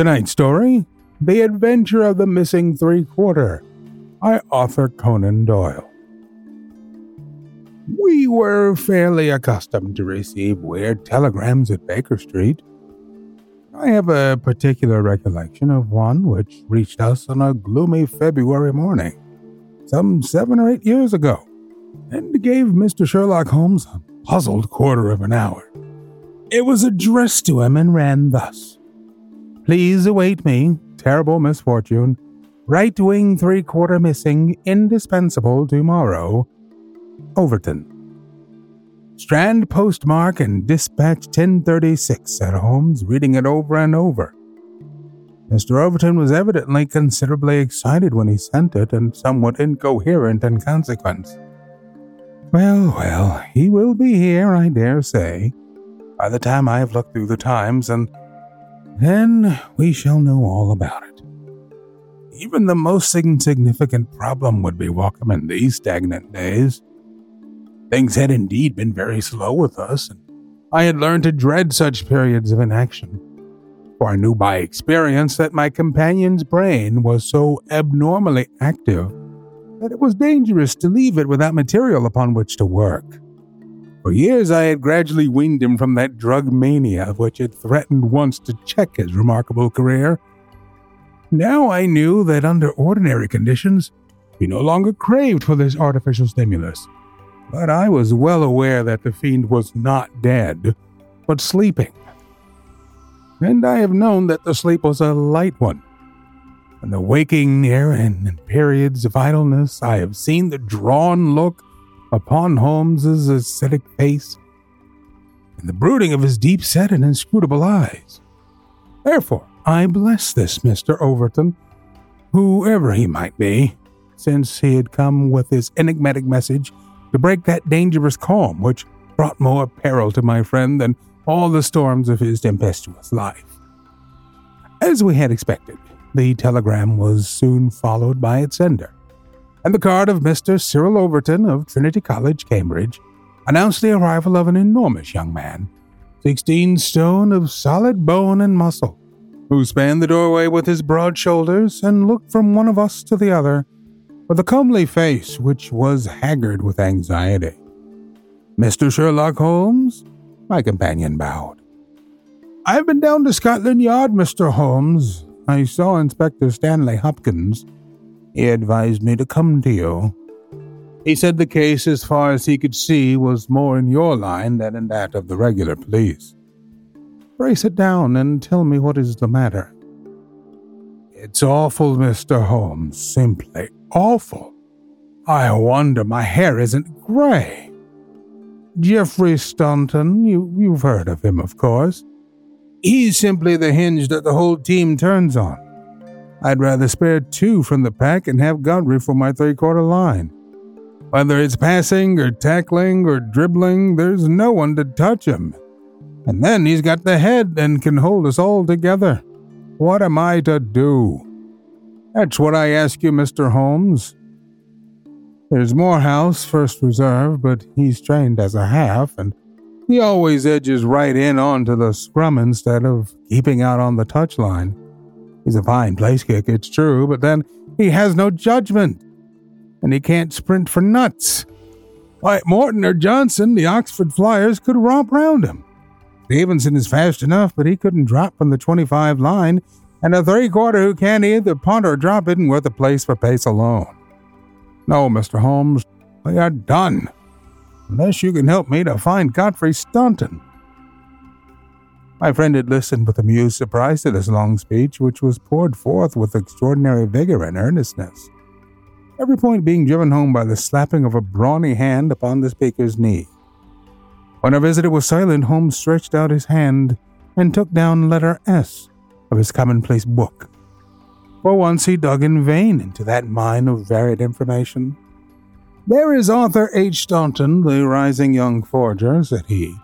Tonight's story The Adventure of the Missing Three Quarter by Arthur Conan Doyle. We were fairly accustomed to receive weird telegrams at Baker Street. I have a particular recollection of one which reached us on a gloomy February morning, some seven or eight years ago, and gave Mr. Sherlock Holmes a puzzled quarter of an hour. It was addressed to him and ran thus Please await me, terrible misfortune, right wing three quarter missing, indispensable tomorrow. Overton. Strand postmark and dispatch 1036, said Holmes, reading it over and over. Mr. Overton was evidently considerably excited when he sent it, and somewhat incoherent in consequence. Well, well, he will be here, I dare say, by the time I have looked through the Times, and then we shall know all about it. Even the most insignificant problem would be welcome in these stagnant days. Things had indeed been very slow with us, and I had learned to dread such periods of inaction. For I knew by experience that my companion's brain was so abnormally active that it was dangerous to leave it without material upon which to work. For years I had gradually weaned him from that drug mania of which had threatened once to check his remarkable career. Now I knew that under ordinary conditions he no longer craved for this artificial stimulus but I was well aware that the fiend was not dead, but sleeping. And I have known that the sleep was a light one. In the waking near and in periods of idleness, I have seen the drawn look upon Holmes's ascetic face, and the brooding of his deep set and inscrutable eyes. Therefore, I bless this Mr. Overton, whoever he might be, since he had come with his enigmatic message to break that dangerous calm which brought more peril to my friend than all the storms of his tempestuous life. As we had expected, the telegram was soon followed by its sender, and the card of Mr. Cyril Overton of Trinity College, Cambridge, announced the arrival of an enormous young man, sixteen stone of solid bone and muscle, who spanned the doorway with his broad shoulders and looked from one of us to the other with a comely face which was haggard with anxiety. Mr. Sherlock Holmes? My companion bowed. I've been down to Scotland Yard, Mr. Holmes. I saw Inspector Stanley Hopkins. He advised me to come to you. He said the case, as far as he could see, was more in your line than in that of the regular police. Pray sit down and tell me what is the matter. It's awful, Mr. Holmes, simply awful. I wonder my hair isn't gray. Geoffrey Staunton, you, you've heard of him, of course. He's simply the hinge that the whole team turns on. I'd rather spare two from the pack and have Godfrey for my three quarter line. Whether it's passing or tackling or dribbling, there's no one to touch him. And then he's got the head and can hold us all together. What am I to do? That's what I ask you, Mr. Holmes. There's Moorhouse, first reserve, but he's trained as a half, and he always edges right in onto the scrum instead of keeping out on the touchline. He's a fine place kick, it's true, but then he has no judgment, and he can't sprint for nuts. Why, Morton or Johnson, the Oxford Flyers, could romp round him. Stevenson is fast enough, but he couldn't drop from the 25 line and a three quarter who can't either punt or drop isn't worth a place for pace alone. No, Mr. Holmes, we are done. Unless you can help me to find Godfrey Staunton. My friend had listened with amused surprise to this long speech, which was poured forth with extraordinary vigor and earnestness, every point being driven home by the slapping of a brawny hand upon the speaker's knee. When our visitor was silent, Holmes stretched out his hand and took down letter S of his commonplace book. For once he dug in vain into that mine of varied information. There is Arthur H. Staunton, the rising young forger, said he.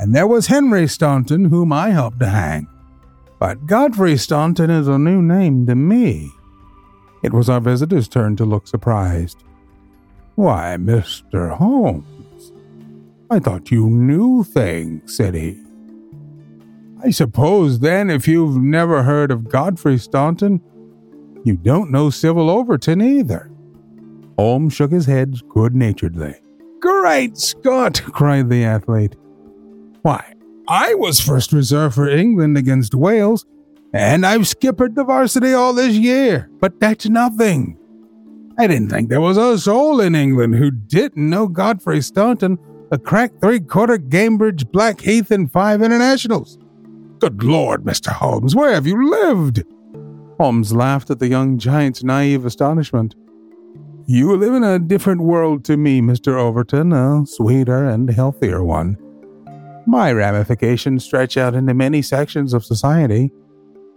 And there was Henry Staunton, whom I helped to hang. But Godfrey Staunton is a new name to me. It was our visitor's turn to look surprised. Why, Mr. Holmes, I thought you knew things, said he. I suppose then, if you've never heard of Godfrey Staunton, you don't know Cyril Overton either. Holmes shook his head good naturedly. Great Scott! cried the athlete. Why, I was first reserve for England against Wales, and I've skippered the varsity all this year, but that's nothing. I didn't think there was a soul in England who didn't know Godfrey Staunton, a crack three quarter Cambridge, Blackheath, and five internationals. Good Lord, Mr. Holmes, where have you lived? Holmes laughed at the young giant's naive astonishment. You live in a different world to me, Mr. Overton, a sweeter and healthier one. My ramifications stretch out into many sections of society,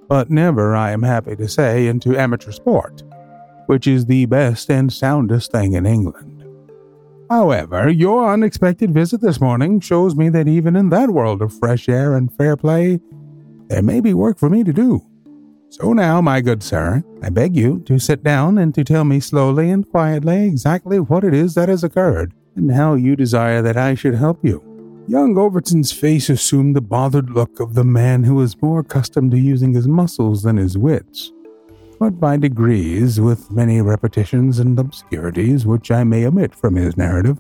but never, I am happy to say, into amateur sport, which is the best and soundest thing in England. However, your unexpected visit this morning shows me that even in that world of fresh air and fair play, there may be work for me to do. So now, my good sir, I beg you to sit down and to tell me slowly and quietly exactly what it is that has occurred, and how you desire that I should help you. Young Overton's face assumed the bothered look of the man who is more accustomed to using his muscles than his wits. But by degrees, with many repetitions and obscurities which I may omit from his narrative,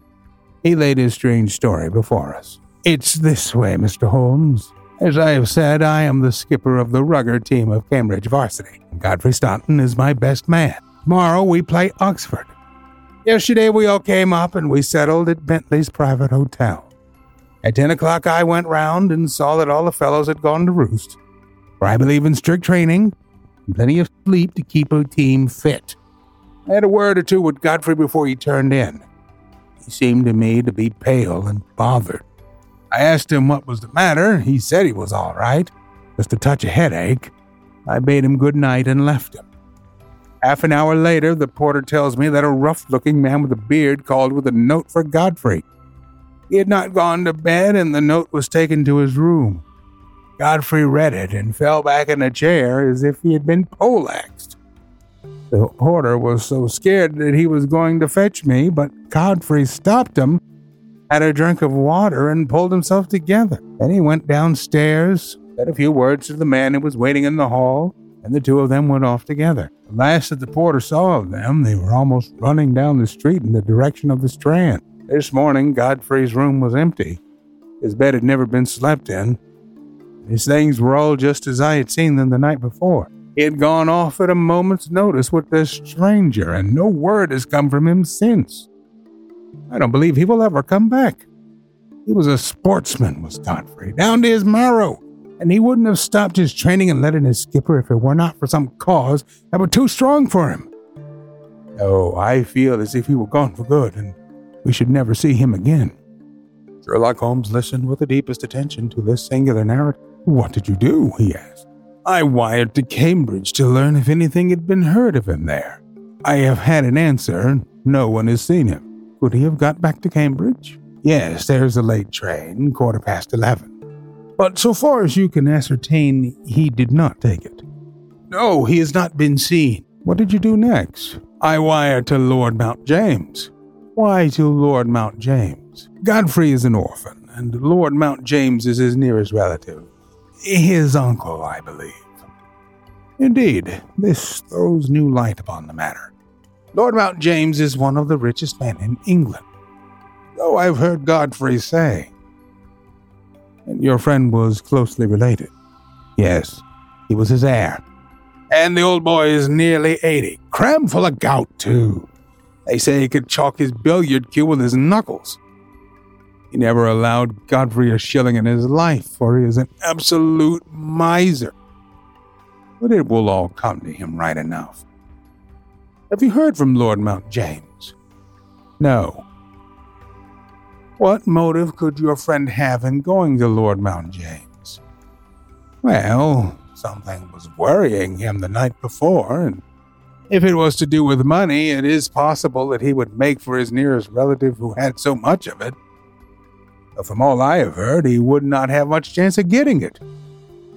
he laid his strange story before us. It's this way, Mr. Holmes. As I have said, I am the skipper of the rugger team of Cambridge Varsity. Godfrey Staunton is my best man. Tomorrow we play Oxford. Yesterday we all came up and we settled at Bentley's private hotel. At 10 o'clock I went round and saw that all the fellows had gone to roost, for I believe in strict training and plenty of sleep to keep a team fit. I had a word or two with Godfrey before he turned in. He seemed to me to be pale and bothered. I asked him what was the matter. He said he was all right, just a touch of headache. I bade him good night and left him. Half an hour later, the porter tells me that a rough looking man with a beard called with a note for Godfrey. He had not gone to bed, and the note was taken to his room. Godfrey read it and fell back in a chair as if he had been poleaxed. The porter was so scared that he was going to fetch me, but Godfrey stopped him had a drink of water, and pulled himself together. Then he went downstairs, said a few words to the man who was waiting in the hall, and the two of them went off together. The last that the porter saw of them, they were almost running down the street in the direction of the Strand. This morning, Godfrey's room was empty. His bed had never been slept in. His things were all just as I had seen them the night before. He had gone off at a moment's notice with this stranger, and no word has come from him since. I don't believe he will ever come back. He was a sportsman, was Godfrey, down to his marrow, and he wouldn't have stopped his training and let in his skipper if it were not for some cause that were too strong for him. Oh, I feel as if he were gone for good, and we should never see him again. Sherlock Holmes listened with the deepest attention to this singular narrative. What did you do? he asked. I wired to Cambridge to learn if anything had been heard of him there. I have had an answer. No one has seen him. Could he have got back to Cambridge? Yes, there's a late train, quarter past eleven. But so far as you can ascertain, he did not take it. No, he has not been seen. What did you do next? I wired to Lord Mount James. Why to Lord Mount James? Godfrey is an orphan, and Lord Mount James is his nearest relative. His uncle, I believe. Indeed, this throws new light upon the matter. Lord Mount James is one of the richest men in England. Though I've heard Godfrey say. And your friend was closely related. Yes, he was his heir. And the old boy is nearly 80, crammed full of gout, too. They say he could chalk his billiard cue with his knuckles. He never allowed Godfrey a shilling in his life, for he is an absolute miser. But it will all come to him right enough. Have you heard from Lord Mount James? No. What motive could your friend have in going to Lord Mount James? Well, something was worrying him the night before, and if it was to do with money, it is possible that he would make for his nearest relative who had so much of it. But from all I have heard, he would not have much chance of getting it.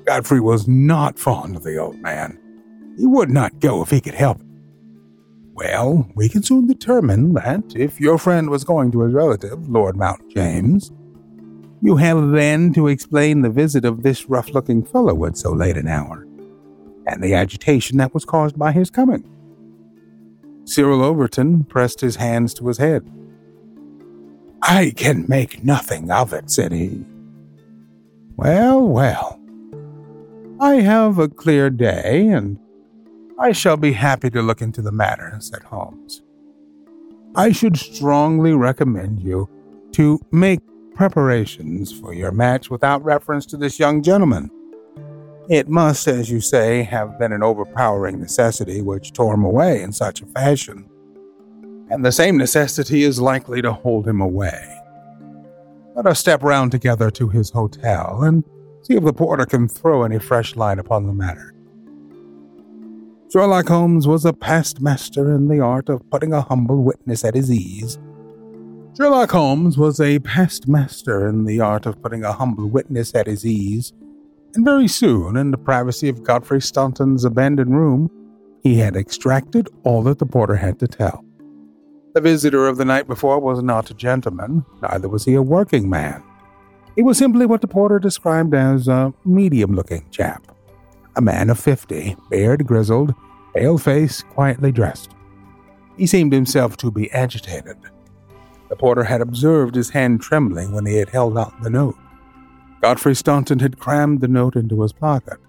Godfrey was not fond of the old man. He would not go if he could help it. Well, we can soon determine that if your friend was going to his relative, Lord Mount James, You have then to explain the visit of this rough looking fellow at so late an hour, and the agitation that was caused by his coming. Cyril Overton pressed his hands to his head. I can make nothing of it, said he. Well, well. I have a clear day, and I shall be happy to look into the matter, said Holmes. I should strongly recommend you to make preparations for your match without reference to this young gentleman. It must, as you say, have been an overpowering necessity which tore him away in such a fashion. And the same necessity is likely to hold him away. Let us step round together to his hotel and see if the porter can throw any fresh light upon the matter. Sherlock Holmes was a past master in the art of putting a humble witness at his ease. Sherlock Holmes was a past master in the art of putting a humble witness at his ease, and very soon, in the privacy of Godfrey Staunton's abandoned room, he had extracted all that the porter had to tell. The visitor of the night before was not a gentleman, neither was he a working man. He was simply what the porter described as a medium looking chap a man of fifty, beard grizzled, pale face, quietly dressed. He seemed himself to be agitated. The porter had observed his hand trembling when he had held out the note. Godfrey Staunton had crammed the note into his pocket.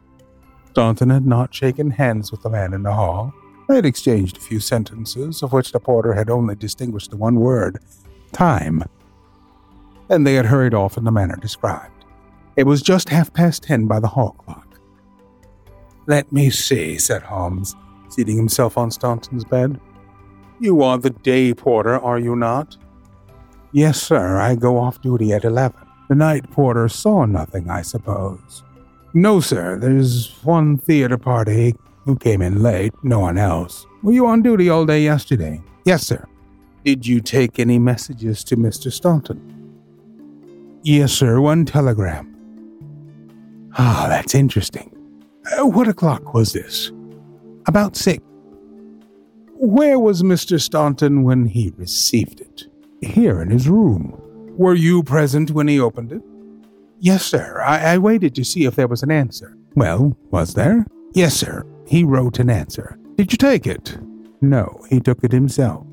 Staunton had not shaken hands with the man in the hall. They had exchanged a few sentences, of which the porter had only distinguished the one word, time. Then they had hurried off in the manner described. It was just half past ten by the hall clock. Let me see, said Holmes, seating himself on Staunton's bed. You are the day porter, are you not? Yes, sir. I go off duty at eleven. The night porter saw nothing, I suppose. No, sir. There's one theater party who came in late, no one else. Were you on duty all day yesterday? Yes, sir. Did you take any messages to Mr. Staunton? Yes, sir. One telegram. Ah, that's interesting. Uh, what o'clock was this? About six. Where was Mr. Staunton when he received it? Here in his room. Were you present when he opened it? Yes, sir. I, I waited to see if there was an answer. Well, was there? Yes, sir. He wrote an answer. Did you take it? No, he took it himself.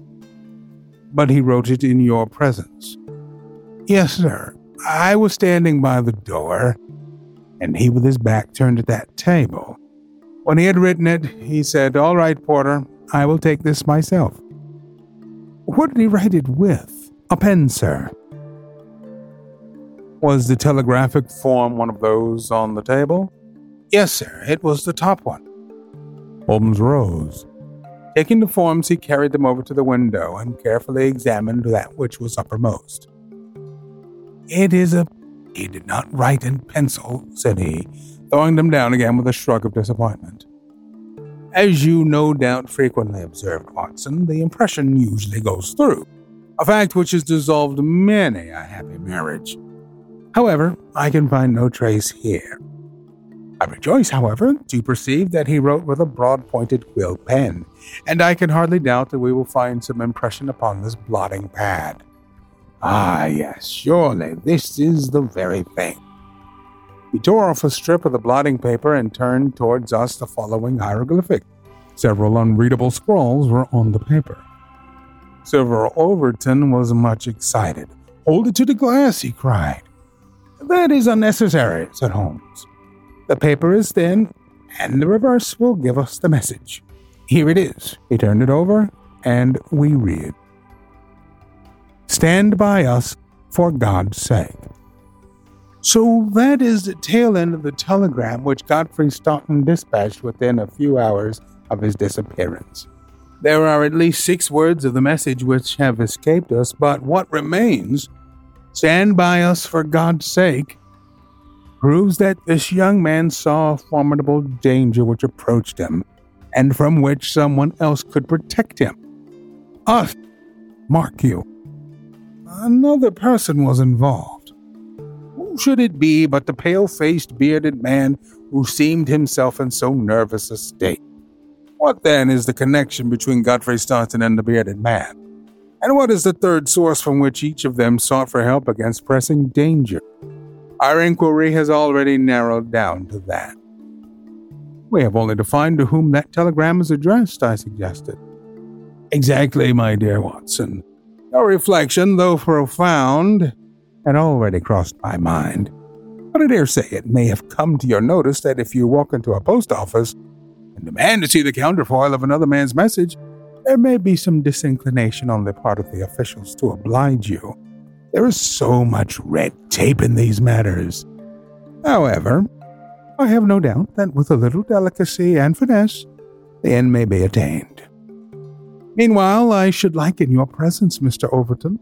But he wrote it in your presence. Yes, sir. I was standing by the door and he with his back turned to that table. When he had written it, he said, All right, Porter, I will take this myself. What did he write it with? A pen, sir. Was the telegraphic form one of those on the table? Yes, sir, it was the top one. Holmes rose. Taking the forms, he carried them over to the window and carefully examined that which was uppermost. It is a he did not write in pencil, said he, throwing them down again with a shrug of disappointment. As you no doubt frequently observed, Watson, the impression usually goes through, a fact which has dissolved many a happy marriage. However, I can find no trace here. I rejoice, however, to perceive that he wrote with a broad pointed quill pen, and I can hardly doubt that we will find some impression upon this blotting pad. Ah, yes, surely this is the very thing. He tore off a strip of the blotting paper and turned towards us the following hieroglyphic. Several unreadable scrawls were on the paper. Cyril Overton was much excited. Hold it to the glass, he cried. That is unnecessary, said Holmes. The paper is thin, and the reverse will give us the message. Here it is. He turned it over, and we read. Stand by us for God's sake. So that is the tail end of the telegram which Godfrey Staunton dispatched within a few hours of his disappearance. There are at least six words of the message which have escaped us, but what remains, stand by us for God's sake, proves that this young man saw a formidable danger which approached him, and from which someone else could protect him. Us, mark you another person was involved. Who should it be but the pale faced, bearded man who seemed himself in so nervous a state? What then is the connection between Godfrey Staunton and the bearded man? And what is the third source from which each of them sought for help against pressing danger? Our inquiry has already narrowed down to that. We have only to find to whom that telegram is addressed, I suggested. Exactly, my dear Watson. Your reflection, though profound, had already crossed my mind. But I dare say it may have come to your notice that if you walk into a post office and demand to see the counterfoil of another man's message, there may be some disinclination on the part of the officials to oblige you. There is so much red tape in these matters. However, I have no doubt that with a little delicacy and finesse, the end may be attained. Meanwhile, I should like in your presence, Mr. Overton,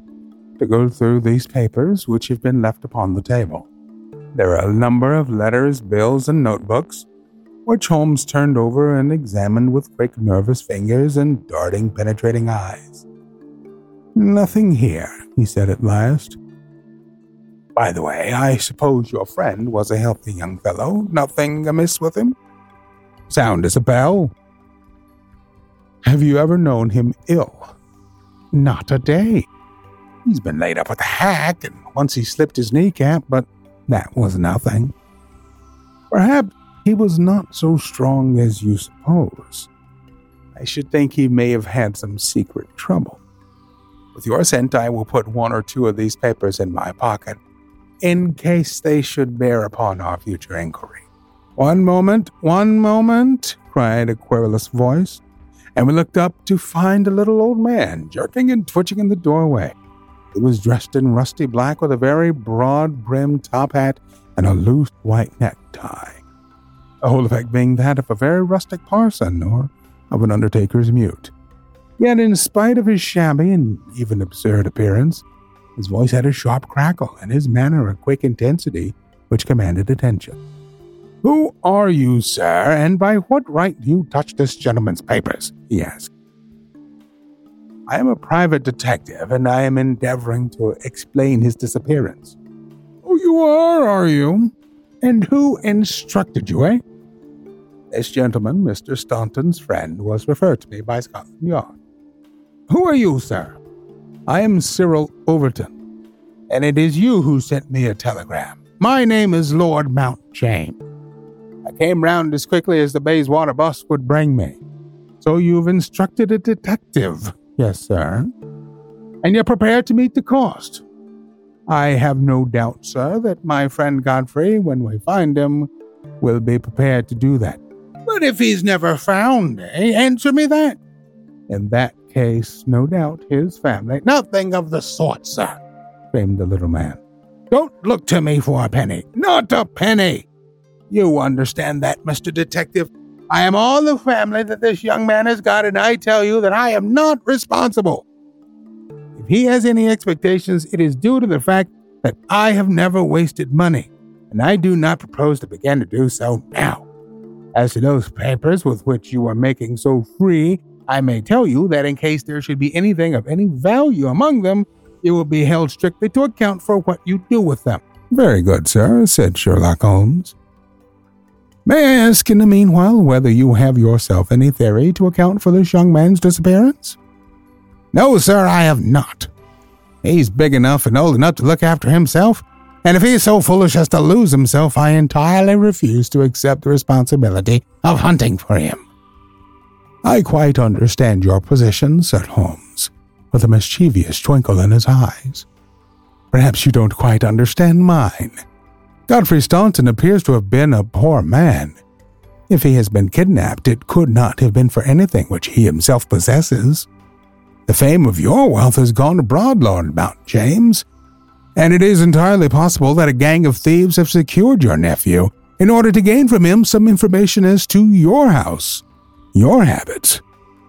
to go through these papers which have been left upon the table. There are a number of letters, bills, and notebooks, which Holmes turned over and examined with quick, nervous fingers and darting, penetrating eyes. Nothing here, he said at last. By the way, I suppose your friend was a healthy young fellow. Nothing amiss with him? Sound as a bell. Have you ever known him ill? Not a day. He's been laid up with a hack, and once he slipped his kneecap, but that was nothing. Perhaps he was not so strong as you suppose. I should think he may have had some secret trouble. With your assent, I will put one or two of these papers in my pocket, in case they should bear upon our future inquiry. One moment, one moment, cried a querulous voice, and we looked up to find a little old man jerking and twitching in the doorway. He was dressed in rusty black with a very broad brimmed top hat and a loose white necktie. The whole effect being that of a very rustic parson or of an undertaker's mute. Yet, in spite of his shabby and even absurd appearance, his voice had a sharp crackle and his manner a quick intensity which commanded attention. Who are you, sir, and by what right do you touch this gentleman's papers? he asked. I am a private detective, and I am endeavoring to explain his disappearance. Oh, you are, are you? And who instructed you, eh? This gentleman, Mr. Staunton's friend, was referred to me by Scotland Yard. Who are you, sir? I am Cyril Overton, and it is you who sent me a telegram. My name is Lord Mount James. I came round as quickly as the Bayswater bus would bring me. So you've instructed a detective Yes, sir. And you're prepared to meet the cost. I have no doubt, sir, that my friend Godfrey, when we find him, will be prepared to do that. But if he's never found? Answer me that. In that case, no doubt his family. Nothing of the sort, sir, screamed the little man. Don't look to me for a penny. Not a penny. You understand that, Mr. Detective. I am all the family that this young man has got, and I tell you that I am not responsible. If he has any expectations, it is due to the fact that I have never wasted money, and I do not propose to begin to do so now. As to those papers with which you are making so free, I may tell you that in case there should be anything of any value among them, you will be held strictly to account for what you do with them. Very good, sir, said Sherlock Holmes. May I ask in the meanwhile whether you have yourself any theory to account for this young man's disappearance? No, sir, I have not. He's big enough and old enough to look after himself, and if he is so foolish as to lose himself, I entirely refuse to accept the responsibility of hunting for him. I quite understand your position, said Holmes, with a mischievous twinkle in his eyes. Perhaps you don't quite understand mine. Godfrey Staunton appears to have been a poor man. If he has been kidnapped, it could not have been for anything which he himself possesses. The fame of your wealth has gone abroad, Lord Mount James, and it is entirely possible that a gang of thieves have secured your nephew in order to gain from him some information as to your house, your habits,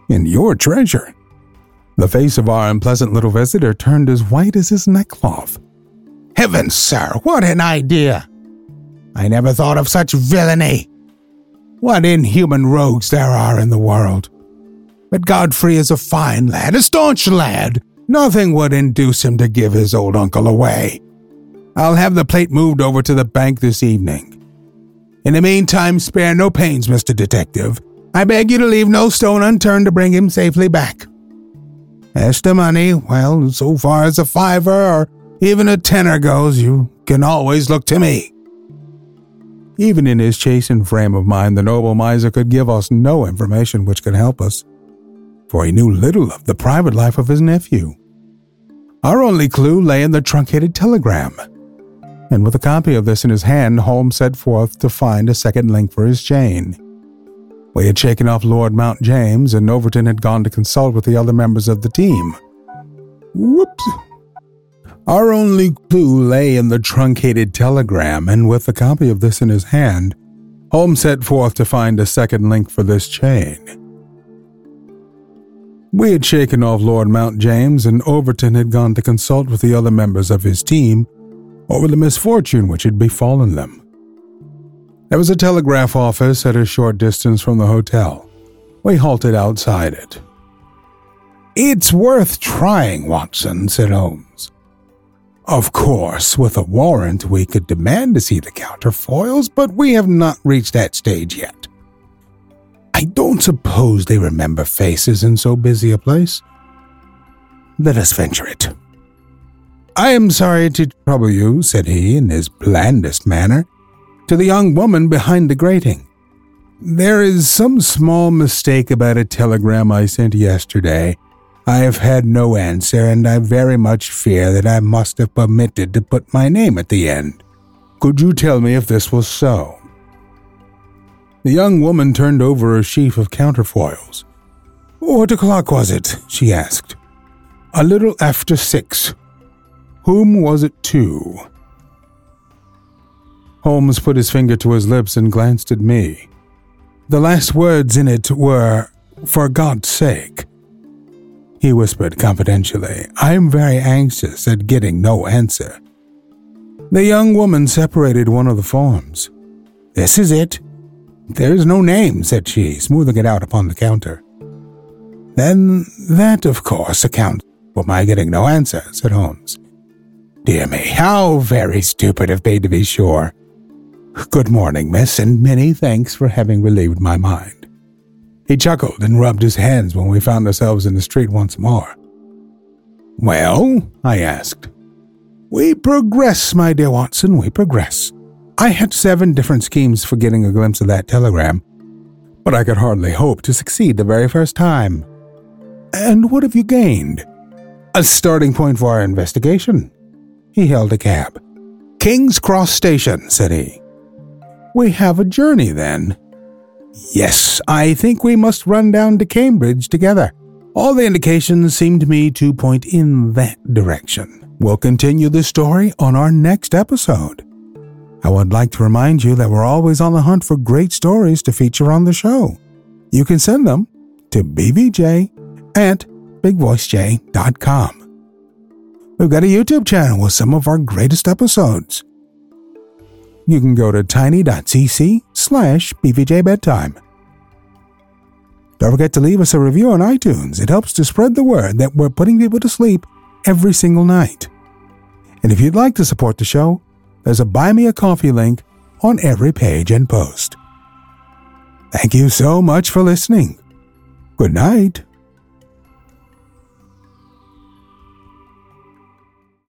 and your treasure. The face of our unpleasant little visitor turned as white as his neckcloth. Heavens, sir, what an idea! I never thought of such villainy. What inhuman rogues there are in the world. But Godfrey is a fine lad, a staunch lad. Nothing would induce him to give his old uncle away. I'll have the plate moved over to the bank this evening. In the meantime, spare no pains, Mr. Detective. I beg you to leave no stone unturned to bring him safely back. As to money, well, so far as a fiver or even a tenner goes, you can always look to me. Even in his chastened frame of mind, the noble miser could give us no information which could help us, for he knew little of the private life of his nephew. Our only clue lay in the truncated telegram, and with a copy of this in his hand, Holmes set forth to find a second link for his chain. We had shaken off Lord Mount James, and Overton had gone to consult with the other members of the team. Whoops! Our only clue lay in the truncated telegram, and with a copy of this in his hand, Holmes set forth to find a second link for this chain. We had shaken off Lord Mount James, and Overton had gone to consult with the other members of his team over the misfortune which had befallen them. There was a telegraph office at a short distance from the hotel. We halted outside it. It's worth trying, Watson, said Holmes. Of course, with a warrant, we could demand to see the counterfoils, but we have not reached that stage yet. I don't suppose they remember faces in so busy a place. Let us venture it. I am sorry to trouble you, said he in his blandest manner, to the young woman behind the grating. There is some small mistake about a telegram I sent yesterday. I have had no answer, and I very much fear that I must have omitted to put my name at the end. Could you tell me if this was so? The young woman turned over a sheaf of counterfoils. What o'clock was it? she asked. A little after six. Whom was it to? Holmes put his finger to his lips and glanced at me. The last words in it were, For God's sake. He whispered confidentially, I am very anxious at getting no answer. The young woman separated one of the forms. This is it. There is no name, said she, smoothing it out upon the counter. Then that, of course, accounts for my getting no answer, said Holmes. Dear me, how very stupid of me to be sure. Good morning, miss, and many thanks for having relieved my mind. He chuckled and rubbed his hands when we found ourselves in the street once more. Well, I asked. We progress, my dear Watson, we progress. I had seven different schemes for getting a glimpse of that telegram, but I could hardly hope to succeed the very first time. And what have you gained? A starting point for our investigation. He held a cab. King's Cross Station, said he. We have a journey then. Yes, I think we must run down to Cambridge together. All the indications seem to me to point in that direction. We'll continue the story on our next episode. I would like to remind you that we're always on the hunt for great stories to feature on the show. You can send them to bvj at bigvoicej.com. We've got a YouTube channel with some of our greatest episodes you can go to tiny.cc slash bvjbedtime. Don't forget to leave us a review on iTunes. It helps to spread the word that we're putting people to sleep every single night. And if you'd like to support the show, there's a Buy Me a Coffee link on every page and post. Thank you so much for listening. Good night.